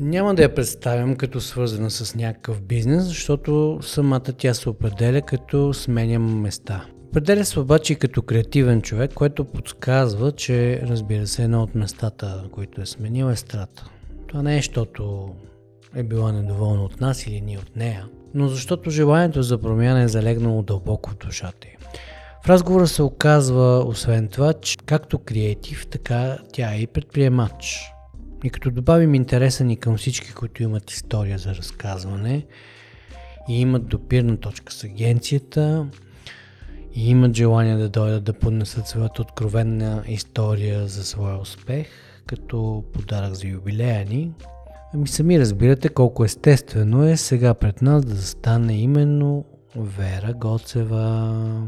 Няма да я представям като свързана с някакъв бизнес, защото самата тя се определя като сменям места. Определя се обаче и като креативен човек, което подсказва, че разбира се едно от местата, които е сменил е страта. Това не е, защото е била недоволна от нас или ние от нея, но защото желанието за промяна е залегнало дълбоко в душата й. В разговора се оказва, освен това, че както креатив, така тя е и предприемач. И като добавим интереса ни към всички, които имат история за разказване и имат допирна точка с агенцията, и имат желание да дойдат да поднесат своята откровенна история за своя успех, като подарък за юбилея ни, ами сами разбирате колко естествено е сега пред нас да застане именно Вера Гоцева.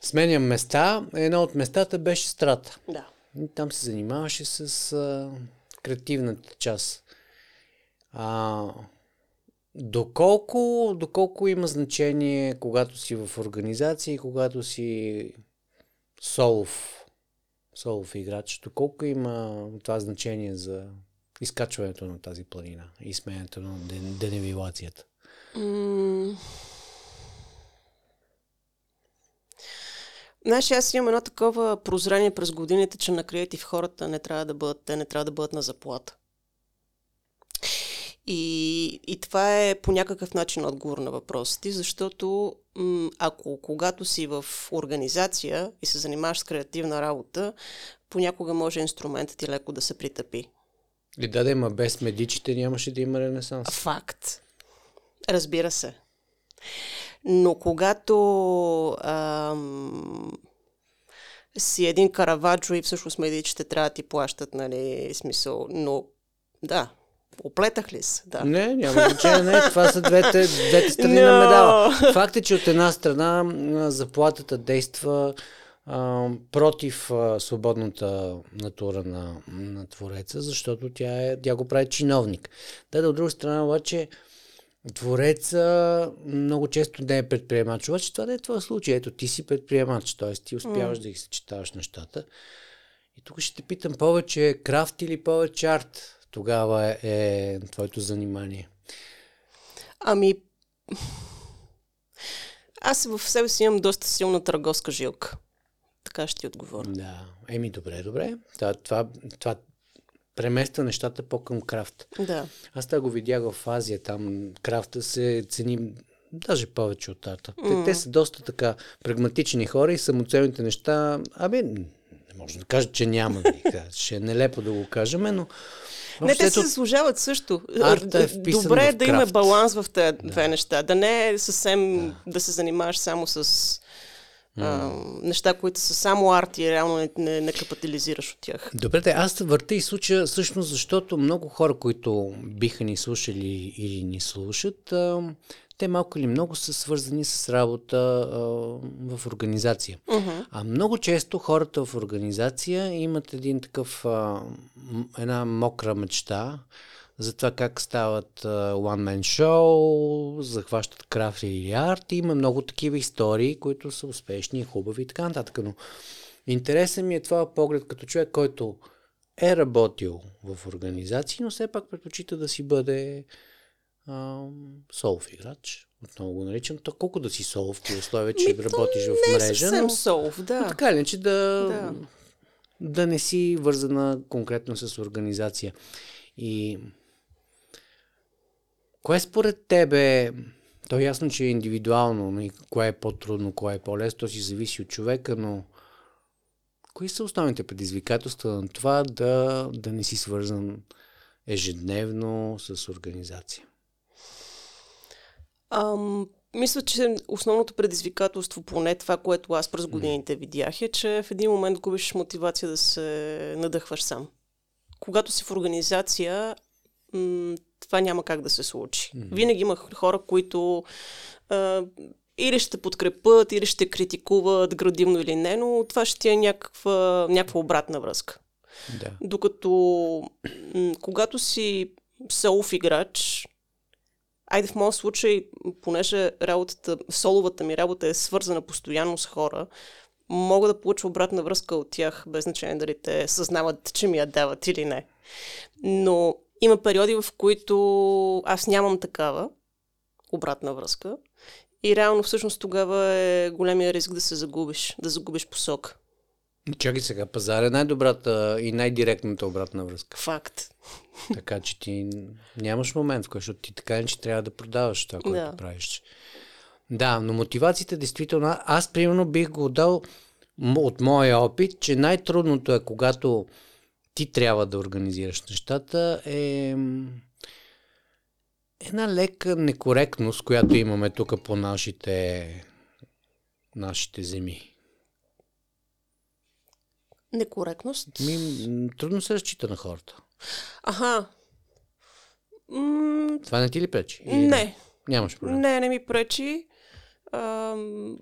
Сменям места. Едно от местата беше страта. Да. И там се занимаваше с а, креативната част. А, доколко, доколко има значение, когато си в организация и когато си солов, солов играч, доколко има това значение за изкачването на тази планина и сменянето на денивилацията? Mm. Знаеш, аз имам едно такова прозрение през годините, че на креатив хората не трябва да бъдат, те не трябва да бъдат на заплата. И, и това е по някакъв начин отговор на въпросите, защото м- ако когато си в организация и се занимаваш с креативна работа, понякога може инструментът ти леко да се притъпи. И да, да има без медичите нямаше да има ренесанс. Факт. Разбира се. Но когато ам, си един караваджо и всъщност медичите трябва да ти плащат, нали, смисъл, но да, Оплетах ли се? Да. Не, няма значение. Не, това са двете, двете страни no. на медала. Факт е, че от една страна заплатата действа а, против а, свободната натура на, на Твореца, защото тя, е, тя го прави чиновник. Да, да, от друга страна обаче Твореца много често не е предприемач, обаче това не е твой случай. Ето, ти си предприемач, т.е. ти успяваш mm. да ги съчетаваш нещата. И тук ще те питам повече крафт или повече арт? Тогава е, е твоето занимание. Ами, аз в себе си имам доста силна търговска жилка. Така ще ти отговоря. Да. Еми, добре, добре. Това, това, това премества нещата по-към крафт. Да. Аз това го видях в Азия, там крафта се цени даже повече от арта. Mm. Те, те са доста така прагматични хора и самоцелните неща, абе, не може да кажа, че няма. Ще е нелепо да го кажем, но не, те се заслужават също. е Добре е да има баланс в тези да. две неща. Да не е съвсем да, да се занимаваш само с а, неща, които са само арт и реално не, не, не капитализираш от тях. Добре, те, аз върта и случая всъщност, защото много хора, които биха ни слушали или ни слушат, а, те малко или много са свързани с работа а, в организация. Uh-huh. А много често хората в организация имат един такъв, а, една мокра мечта за това как стават one-man show, захващат крафт или арт. Има много такива истории, които са успешни, хубави и така нататък. Но интересен ми е това поглед като човек, който е работил в организации, но все пак предпочита да си бъде солов играч. Отново го наричам. То колко да си солов при условие, че Ми, работиш в мрежа. Не но, солов, да. Но така ли, че да, да. да не си вързана конкретно с организация. И кое според тебе, то е ясно, че е индивидуално, но и кое е по-трудно, кое е по-лесно, то си зависи от човека, но кои са основните предизвикателства на това да, да не си свързан ежедневно с организация? Ам, мисля, че основното предизвикателство, поне това, което аз през годините видях, е, че в един момент губиш мотивация да се надъхваш сам. Когато си в организация, м- това няма как да се случи. Mm-hmm. Винаги има хора, които а, или ще подкрепят, или ще критикуват, градивно или не, но това ще е някаква, някаква обратна връзка. Да. Докато м- когато си селф играч, Айде в моят случай, понеже работата, соловата ми работа е свързана постоянно с хора, мога да получа обратна връзка от тях, без значение дали те съзнават, че ми я дават или не. Но Има периоди, в които аз нямам такава обратна връзка. И реално всъщност тогава е големия риск да се загубиш, да загубиш посока. Чакай сега, пазар е най-добрата и най-директната обратна връзка. Факт. Така че ти нямаш момент, в който ти така че трябва да продаваш това, което Да. правиш. Да, но мотивацията действително, аз примерно бих го дал от моя опит, че най-трудното е когато ти трябва да организираш нещата, е една лека некоректност, която имаме тук по нашите, нашите земи. Некоректност. Ми, трудно се разчита на хората. Аха. М- Това не ти ли пречи? Или не. Нямаш проблем. Не, не ми пречи. Ам,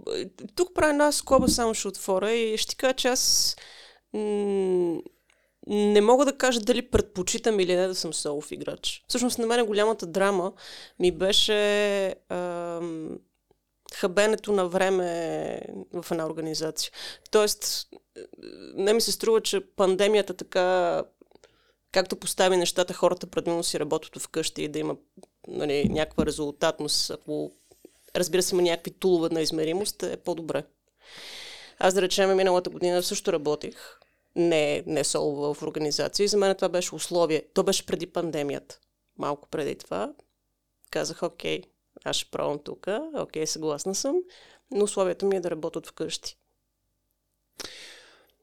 тук правя една скоба, само ще отворя и ще кажа, че аз м- не мога да кажа дали предпочитам или не да съм солов играч. Всъщност на мен голямата драма ми беше ам, хабенето на време в една организация. Тоест, не ми се струва, че пандемията така както постави нещата, хората предимно си работят вкъщи и да има нали, някаква резултатност, ако разбира се има някакви тулове на измеримост, е по-добре. Аз да речем миналата година също работих, не, не соло в организация и за мен това беше условие. То беше преди пандемията. Малко преди това казах, окей, аз ще пробвам тук, окей, съгласна съм, но условието ми е да работя от вкъщи.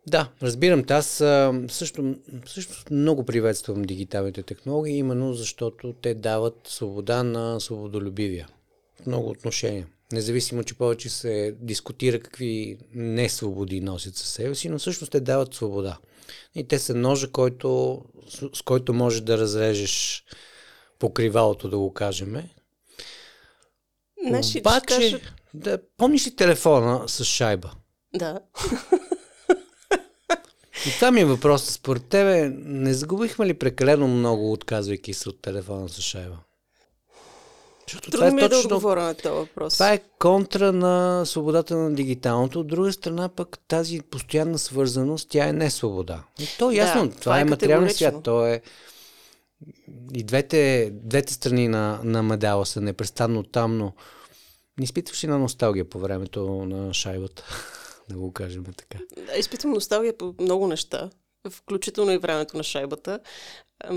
Да, разбирам. Аз също, също много приветствам дигиталните технологии, именно защото те дават свобода на свободолюбивия. В много отношения. Независимо, че повече се дискутира какви несвободи носят със себе си, но всъщност те дават свобода. И те са ножа, който, с, с който можеш да разрежеш покривалото, да го кажем. Ще Обаче, кажа... да, помниш ли телефона с шайба? Да. И това ми е въпросът. Според тебе, не загубихме ли прекалено много, отказвайки се от телефона с шайба? Защото това Трудно е ми е да точно... отговоря на този въпрос. Това е контра на свободата на дигиталното. От друга страна пък тази постоянна свързаност, тя е не свобода. И то е ясно, Да, това, това е е материален свят. То е и двете, двете страни на, на медала са непрестанно там, но не изпитваш ли на носталгия по времето на шайбата? да го кажем така. Да, изпитвам носталгия по много неща, включително и времето на шайбата. Е,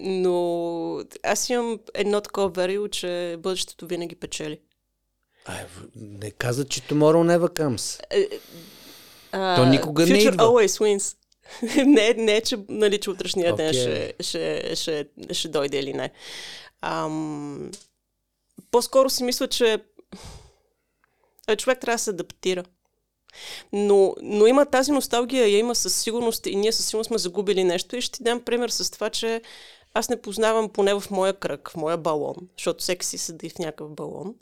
Но аз имам едно такова верио, че бъдещето винаги печели. В- не каза, че tomorrow never comes. А, То никога не future идва. always wins. не, не, че, нали, че утрешния ден Окей. ще, ще, ще, ще дойде или не. Ам, по-скоро си мисля, че е, човек трябва да се адаптира. Но, но има тази носталгия, я има със сигурност и ние със сигурност сме загубили нещо. И ще ти дам пример с това, че аз не познавам поне в моя кръг, в моя балон, защото всеки си седи в някакъв балон.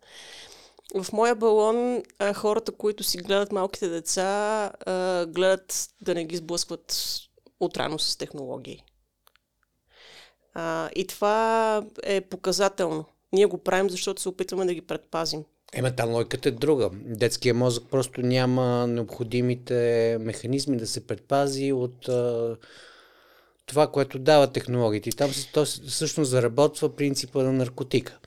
В моя балон а, хората, които си гледат малките деца, а, гледат да не ги сблъскват отрано с технологии. А, и това е показателно. Ние го правим, защото се опитваме да ги предпазим. Ема там логиката е друга. Детския мозък просто няма необходимите механизми да се предпази от а, това, което дава технологиите. И там се, то всъщност заработва принципа на наркотика.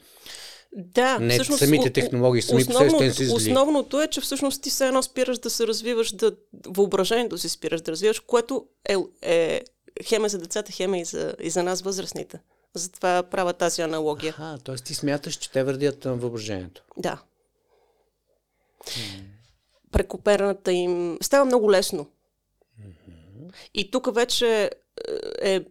Да, Не всъщност, самите технологии, сами по себе си зли. Основното е, че всъщност ти все едно спираш да се развиваш, да въображението си спираш да развиваш, което е, е хем е за децата, хем е и за, и за нас възрастните. Затова правя тази аналогия. А, т.е. ти смяташ, че те върдят на въображението. Да. Прекоперната им става много лесно. И тук вече е, е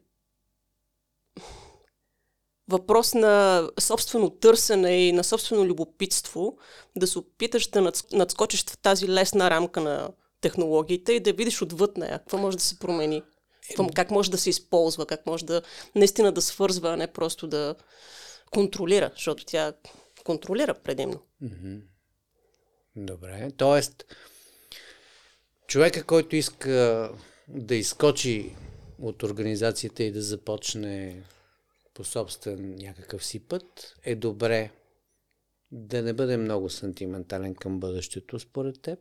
въпрос на собствено търсене и на собствено любопитство да се опиташ да надс- надскочиш в тази лесна рамка на технологиите и да видиш отвъд нея, какво може да се промени, какво- как може да се използва, как може да наистина да свързва, а не просто да контролира, защото тя контролира предимно. Добре. Тоест, човека, който иска да изкочи от организацията и да започне по собствен някакъв си път, е добре да не бъде много сантиментален към бъдещето, според теб,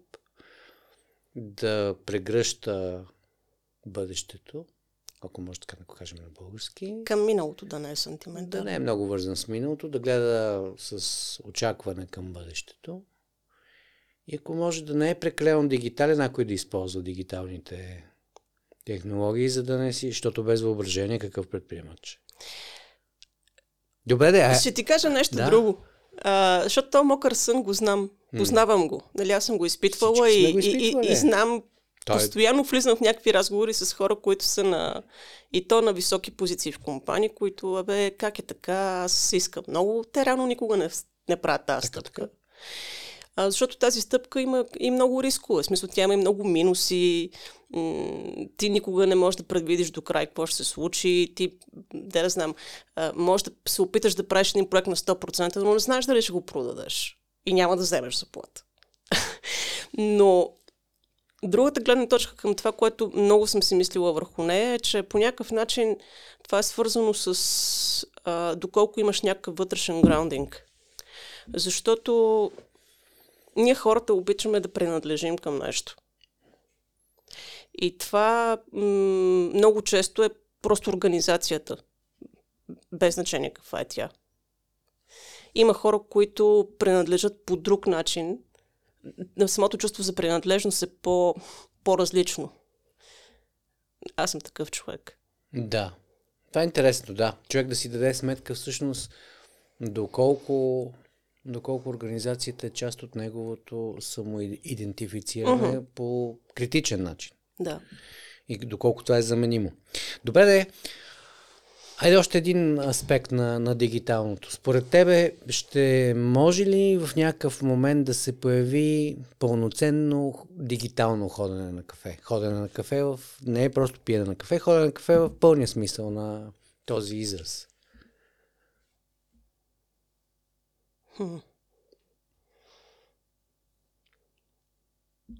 да прегръща бъдещето ако може така да го кажем на български. Към миналото да не е сантимент. Да не е много вързан с миналото, да гледа с очакване към бъдещето. И ако може да не е прекалено дигитален, някой да използва дигиталните технологии, за да не си, защото без въображение какъв предприемач. Добре, да. Ще ти кажа нещо да. друго. А, защото то мокър сън го знам. Познавам го. Нали, аз съм го изпитвала и, го и, и, и знам. Той... Е- Постоянно влизам в някакви разговори с хора, които са на... И то на високи позиции в компании, които, абе, как е така, аз искам много. Те рано никога не, не правят тази стъпка. Така. А, защото тази стъпка има и много рискове. В смисъл, тя има и много минуси. ти никога не можеш да предвидиш до край какво ще се случи. Ти, да да знам, а, можеш да се опиташ да правиш един проект на 100%, но не знаеш дали ще го продадеш. И няма да вземеш заплата. но другата гледна точка към това, което много съм си мислила върху нея, е, че по някакъв начин това е свързано с а, доколко имаш някакъв вътрешен граундинг. Защото ние хората обичаме да принадлежим към нещо. И това м- много често е просто организацията. Без значение каква е тя. Има хора, които принадлежат по друг начин. На самото чувство за принадлежност е по, по-различно. Аз съм такъв човек. Да. Това е интересно, да. Човек да си даде сметка всъщност доколко доколко организацията е част от неговото самоидентифициране uh-huh. по критичен начин. Да. И доколко това е заменимо. Добре да е. Айде още един аспект на, на дигиталното. Според тебе ще може ли в някакъв момент да се появи пълноценно дигитално ходене на кафе? Ходене на кафе в... не е просто пиене на кафе, ходене на кафе в пълния смисъл на този израз.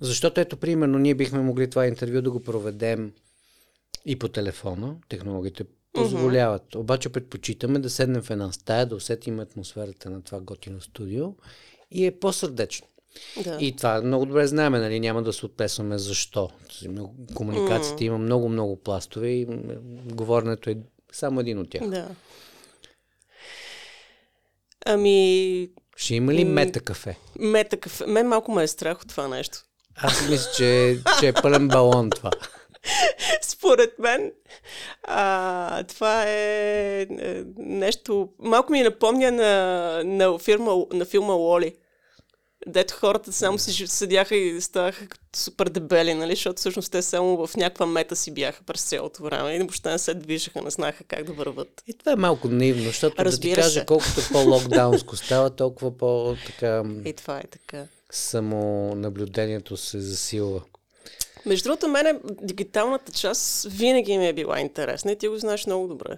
Защото ето, примерно, ние бихме могли това интервю да го проведем и по телефона. Технологиите позволяват. Mm-hmm. Обаче предпочитаме да седнем в една стая, да усетим атмосферата на това готино студио и е по-сърдечно. Да. И това много добре знаем, нали? няма да се отпесваме защо. Комуникацията mm. има много-много пластове и говоренето е само един от тях. Да. Ами... Ще има ли мета кафе? Мета кафе. Мен малко ме е страх от това нещо. Аз мисля, че, че е пълен балон това. Според мен, а, това е, е нещо... Малко ми напомня на, на, фирма, на филма Лоли дето хората само си седяха и ставаха супер дебели, нали? защото всъщност те само в някаква мета си бяха през цялото време и въобще не се движеха, не знаеха как да върват. И това е малко наивно, защото Разбира да ти кажа, се. колкото по-локдаунско става, толкова по-така... И това е така. Само наблюдението се засилва. Между другото, мене дигиталната част винаги ми е била интересна и ти го знаеш много добре.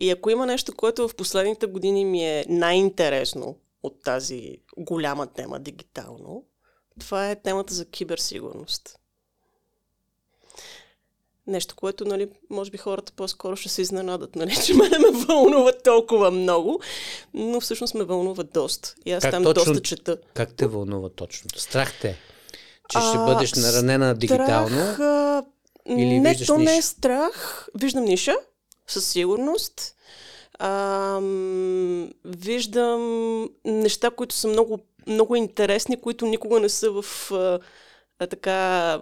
И ако има нещо, което в последните години ми е най-интересно от тази голяма тема дигитално, това е темата за киберсигурност. Нещо, което, нали, може би хората по-скоро ще се изненадат, нали, че мене ме вълнува толкова много, но всъщност ме вълнува доста. И аз как там точно, доста чета. Как те вълнува точно? Страх те, че а, ще бъдеш наранена дигитално? Страх, а, или не, то ниша? не е страх. Виждам ниша, със сигурност. А, виждам неща, които са много, много интересни, които никога не са в а, така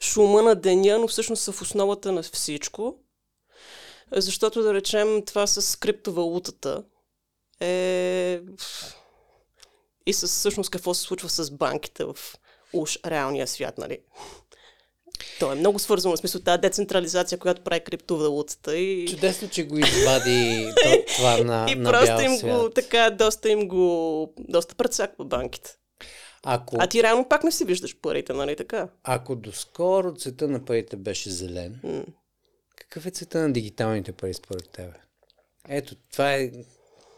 шума на деня, но всъщност са в основата на всичко. Защото, да речем, това с криптовалутата е... И с всъщност какво се случва с банките в уж реалния свят, нали? То е много свързано, в смисъл тази децентрализация, която прави криптовалутата. И... Чудесно, че го извади това на И на просто им свят. го, така, доста им го, доста прецаква банките. Ако... А ти реално пак не си виждаш парите, нали така? Ако доскоро цвета на парите беше зелен, м- какъв е цвета на дигиталните пари според тебе? Ето, това е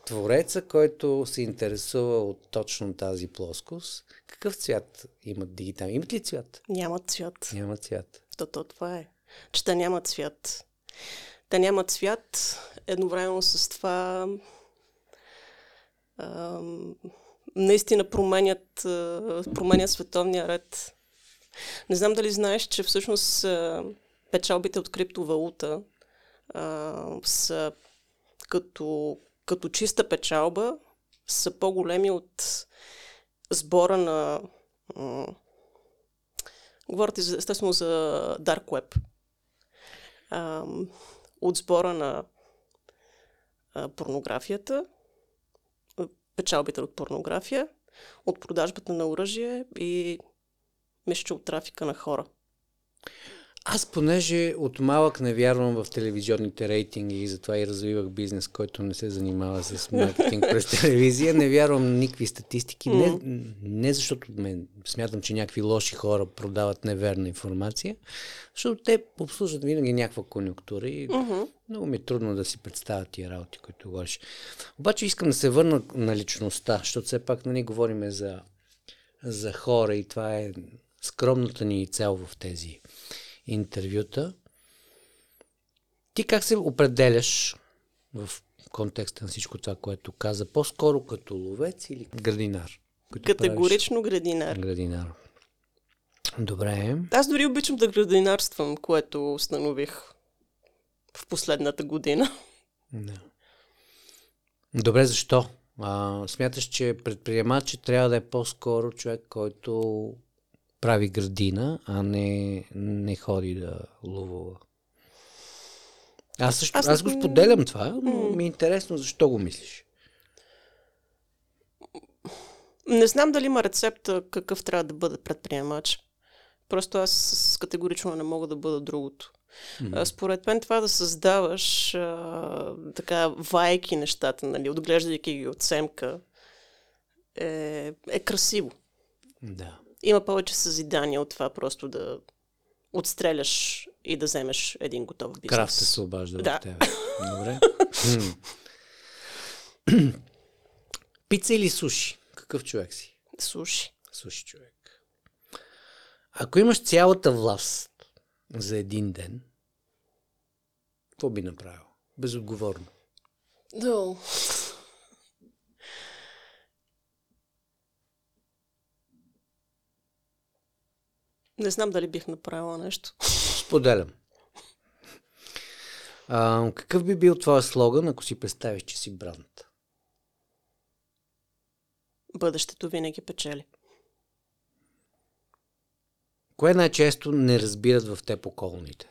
твореца, който се интересува от точно тази плоскост. Какъв цвят имат дигитални? Имат ли цвят? Нямат цвят. Нямат цвят. То, то това е. Че те нямат цвят. Те нямат цвят. Едновременно с това ам, наистина променят, променят световния ред. Не знам дали знаеш, че всъщност печалбите от криптовалута а, са като, като чиста печалба са по-големи от сбора на... Говорите естествено за Dark Web. От сбора на порнографията, печалбите от порнография, от продажбата на оръжие и мисля, от трафика на хора. Аз понеже от малък не вярвам в телевизионните рейтинги и затова и развивах бизнес, който не се занимава с маркетинг през телевизия, не вярвам никакви статистики, не, не защото ме, смятам, че някакви лоши хора продават неверна информация, защото те обслужват винаги някаква конюнктура и uh-huh. много ми е трудно да си представя тия работи, които говориш. Обаче искам да се върна на личността, защото все пак нали, говорим за, за хора и това е скромната ни цел в тези интервюта. Ти как се определяш в контекста на всичко това, което каза? По-скоро като ловец или градинар? Категорично правиш? градинар. Градинар. Добре. Аз дори обичам да градинарствам, което установих в последната година. Да. Добре, защо? А, смяташ, че предприемач трябва да е по-скоро човек, който прави градина, а не, не ходи да ловува. Аз, също, аз, аз го споделям това, но ми е интересно защо го мислиш. Не знам дали има рецепта какъв трябва да бъде предприемач. Просто аз категорично не мога да бъда другото. Mm-hmm. Според мен това да създаваш а, така вайки нещата, нали, отглеждайки ги от семка, е, е красиво. Да има повече съзидание от това просто да отстреляш и да вземеш един готов бизнес. Крафта се обажда да. в тебе. Добре. Пица или суши? Какъв човек си? Суши. Суши човек. Ако имаш цялата власт за един ден, какво би направил? Безотговорно. Да. Не знам дали бих направила нещо. Споделям. А, какъв би бил твоя слоган, ако си представиш, че си бранд? Бъдещето винаги печели. Кое най-често не разбират в теб околните?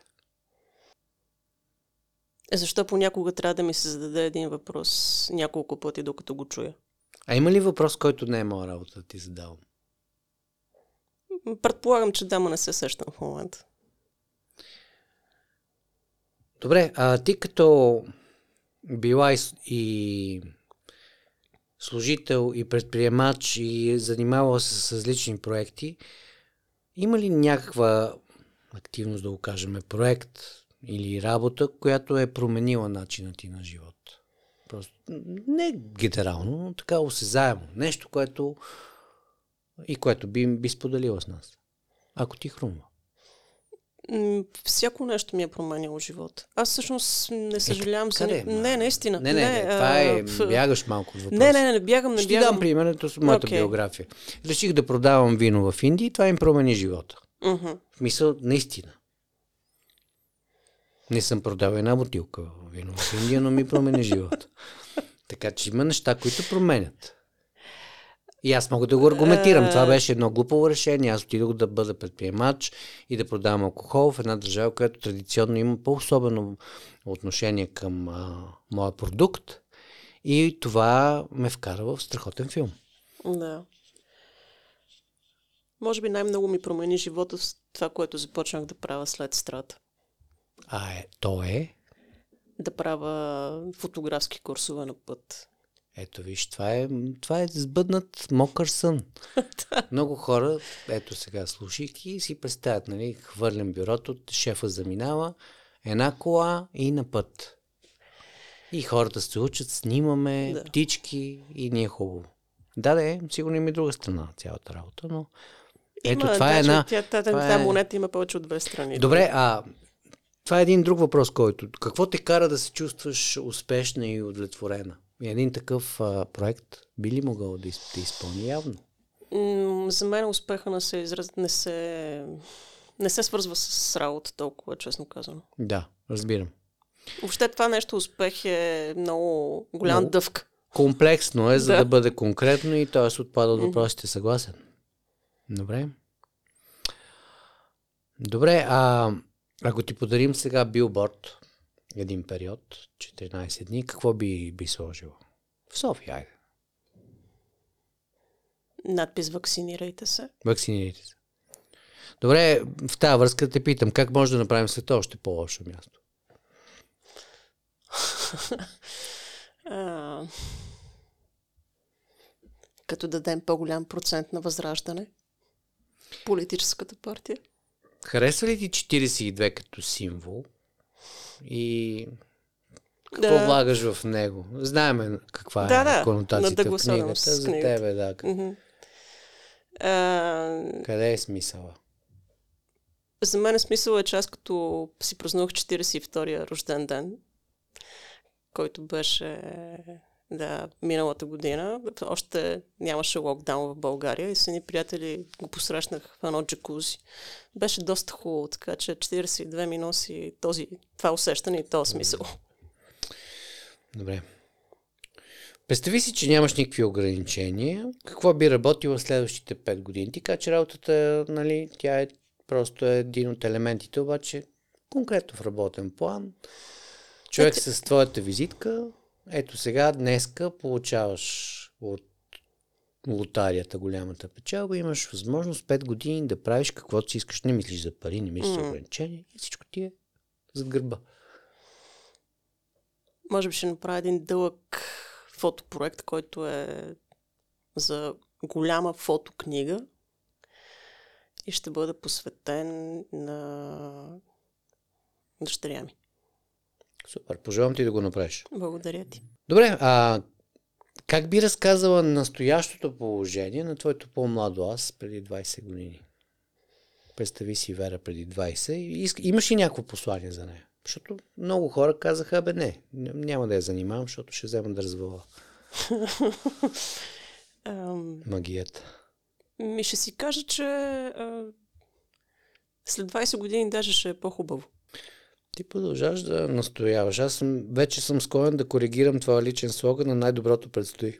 Е, защо понякога трябва да ми се зададе един въпрос няколко пъти, докато го чуя? А има ли въпрос, който не е моя работа да ти задавам? Предполагам, че дама не се сещам в момента. Добре, а ти като била и, и служител и предприемач и занимавала се с различни проекти, има ли някаква активност, да го кажем, проект или работа, която е променила начина ти на живот? Просто не генерално, но така осезаемо. Нещо, което и което би, би споделила с нас, ако ти хрумва. Всяко нещо ми е променило живота. Аз всъщност не съжалявам е, се. Не, не, наистина. Не, не, не, това е, в... бягаш малко от въпроса. Не, не, не, не бягам, не Ще бягам. Ще дам пример с моята okay. биография. Реших да продавам вино в Индия и това им промени живота. Uh-huh. В мисъл, наистина. Не съм продавал една бутилка вино в Индия, но ми промени живота. Така че има неща, които променят. И аз мога да го аргументирам. Това беше едно глупаво решение. Аз отидох да бъда предприемач и да продавам алкохол в една държава, която традиционно има по-особено отношение към а, моя продукт. И това ме вкара в страхотен филм. Да. Може би най-много ми промени живота с това, което започнах да правя след страта. А е, то е? Да правя фотографски курсове на път. Ето виж, това е, това е сбъднат мокър сън. Много хора, ето сега слушайки, си представят, нали, хвърлям бюрото, шефа заминава, една кола и на път. И хората се учат, снимаме да. птички и ни е хубаво. Да, да, е, сигурно има и друга страна цялата работа, но ето има, това е една... Тя, тя, това тя, е... монета има повече от две страни. Добре, а това е един друг въпрос, който... Какво те кара да се чувстваш успешна и удовлетворена? Един такъв а, проект би ли могъл да, да изпълни явно? За мен успеха не се, израз... не се Не се свързва с работа толкова, честно казано. Да, разбирам. Въобще това нещо успех е много голям Много. дъвка. Комплексно е, за да, Да. да бъде конкретно и т.е. отпада от въпросите. Съгласен. Добре. Добре, а ако ти подарим сега билборд, един период, 14 дни, какво би, би сложила? В София, айде. Надпис вакцинирайте се. Вакцинирайте се. Добре, в тази връзка те питам, как може да направим света още по-лошо място? А, като дадем по-голям процент на възраждане. Политическата партия. Харесва ли ти 42 като символ? И какво Да. влагаш в него? Знаеме каква Да, е да, конотацията да в книгата. За книгата. тебе, да. А, Къде е смисъла? за мен смисъл е, че аз като си празнувах 42-я рожден ден, който беше да, миналата година, още нямаше локдаун в България и с едни приятели го посрещнах в едно джакузи. Беше доста хубаво, така че 42 ми носи този, това усещане и този смисъл. Добре. Представи си, че нямаш никакви ограничения. Какво би работило в следващите 5 години? Ти кажа, че работата, нали, тя е просто е един от елементите, обаче конкретно в работен план. Човек с твоята визитка, ето сега, днеска получаваш от лотарията голямата печалба, имаш възможност 5 години да правиш каквото си искаш. Не мислиш за пари, не мислиш за ограничения и всичко ти е зад гърба. Може би ще направя един дълъг фотопроект, който е за голяма фотокнига и ще бъде посветен на дъщеря ми. Супер, пожелавам ти да го направиш. Благодаря ти. Добре, а как би разказала настоящото положение на твоето по-младо аз преди 20 години? Представи си Вера преди 20 и иск- имаш ли някакво послание за нея? Защото много хора казаха, бе не, няма да я занимавам, защото ще взема да развала магията. ми ще си кажа, че а, след 20 години даже ще е по-хубаво. Ти продължаваш да настояваш. Аз съм, вече съм склонен да коригирам твоя личен слоган на най-доброто предстои.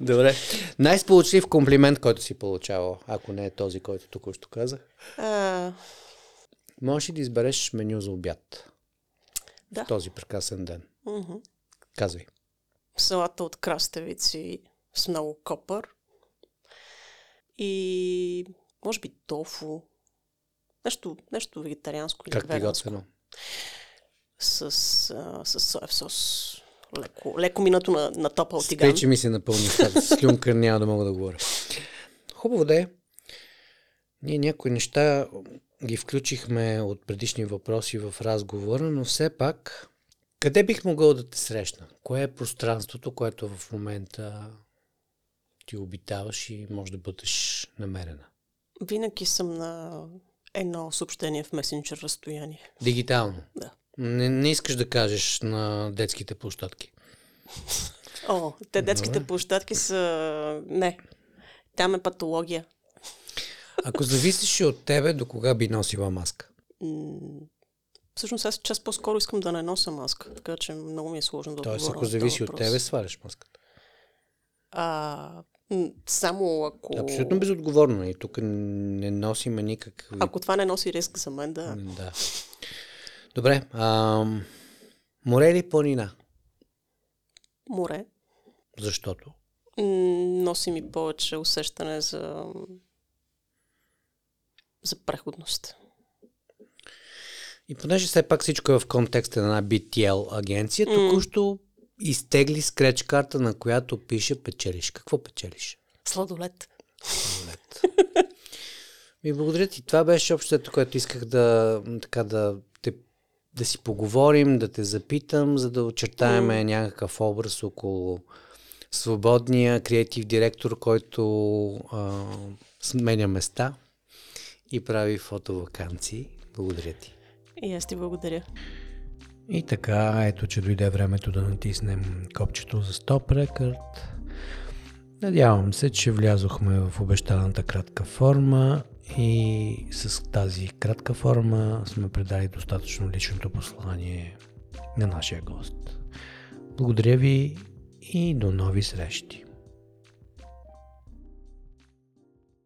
Добре. Най-сполучлив комплимент, който си получавал, ако не е този, който току-що казах. А, Можеш ли да избереш меню за обяд да. в този прекрасен ден? Мгм. Казвай. салата от краставици с много копър и може би тофу. Нещо, нещо вегетарианско или Как веганско. С, а, с соев сос. Леко, леко минато на, на топъл тиган. Тъй, че ми се напълни слюнка, няма да мога да говоря. Хубаво да е. Ние някои неща ги включихме от предишни въпроси в разговора, но все пак, къде бих могъл да те срещна? Кое е пространството, което в момента ти обитаваш и може да бъдеш намерена? Винаги съм на едно съобщение в месенджер разстояние. Дигитално. Да. Не, не искаш да кажеш на детските площадки. О, те детските площадки са... Не. Там е патология. Ако зависеше от тебе, до кога би носила маска? Всъщност аз час по-скоро искам да не нося маска, така че много ми е сложно да Тоест, ако зависи от тебе, сваляш маската. А, само ако... Абсолютно безотговорно. И тук не носиме никакви... Ако това не носи риск за мен, да. Да. Добре. Ам... Море или планина? Море. Защото? Носи ми повече усещане за... за преходност. И понеже все пак всичко е в контекста на една BTL агенция, току-що изтегли скреч карта, на която пише печелиш. Какво печелиш? Сладолет. Лед. Ми благодаря ти. Това беше общото, което исках да, така да, те, да си поговорим, да те запитам, за да очертаем mm. някакъв образ около свободния креатив директор, който а, сменя места и прави фотовакансии. Благодаря ти. И аз ти благодаря. И така, ето, че дойде времето да натиснем копчето за Stop Record. Надявам се, че влязохме в обещаната кратка форма и с тази кратка форма сме предали достатъчно личното послание на нашия гост. Благодаря ви и до нови срещи!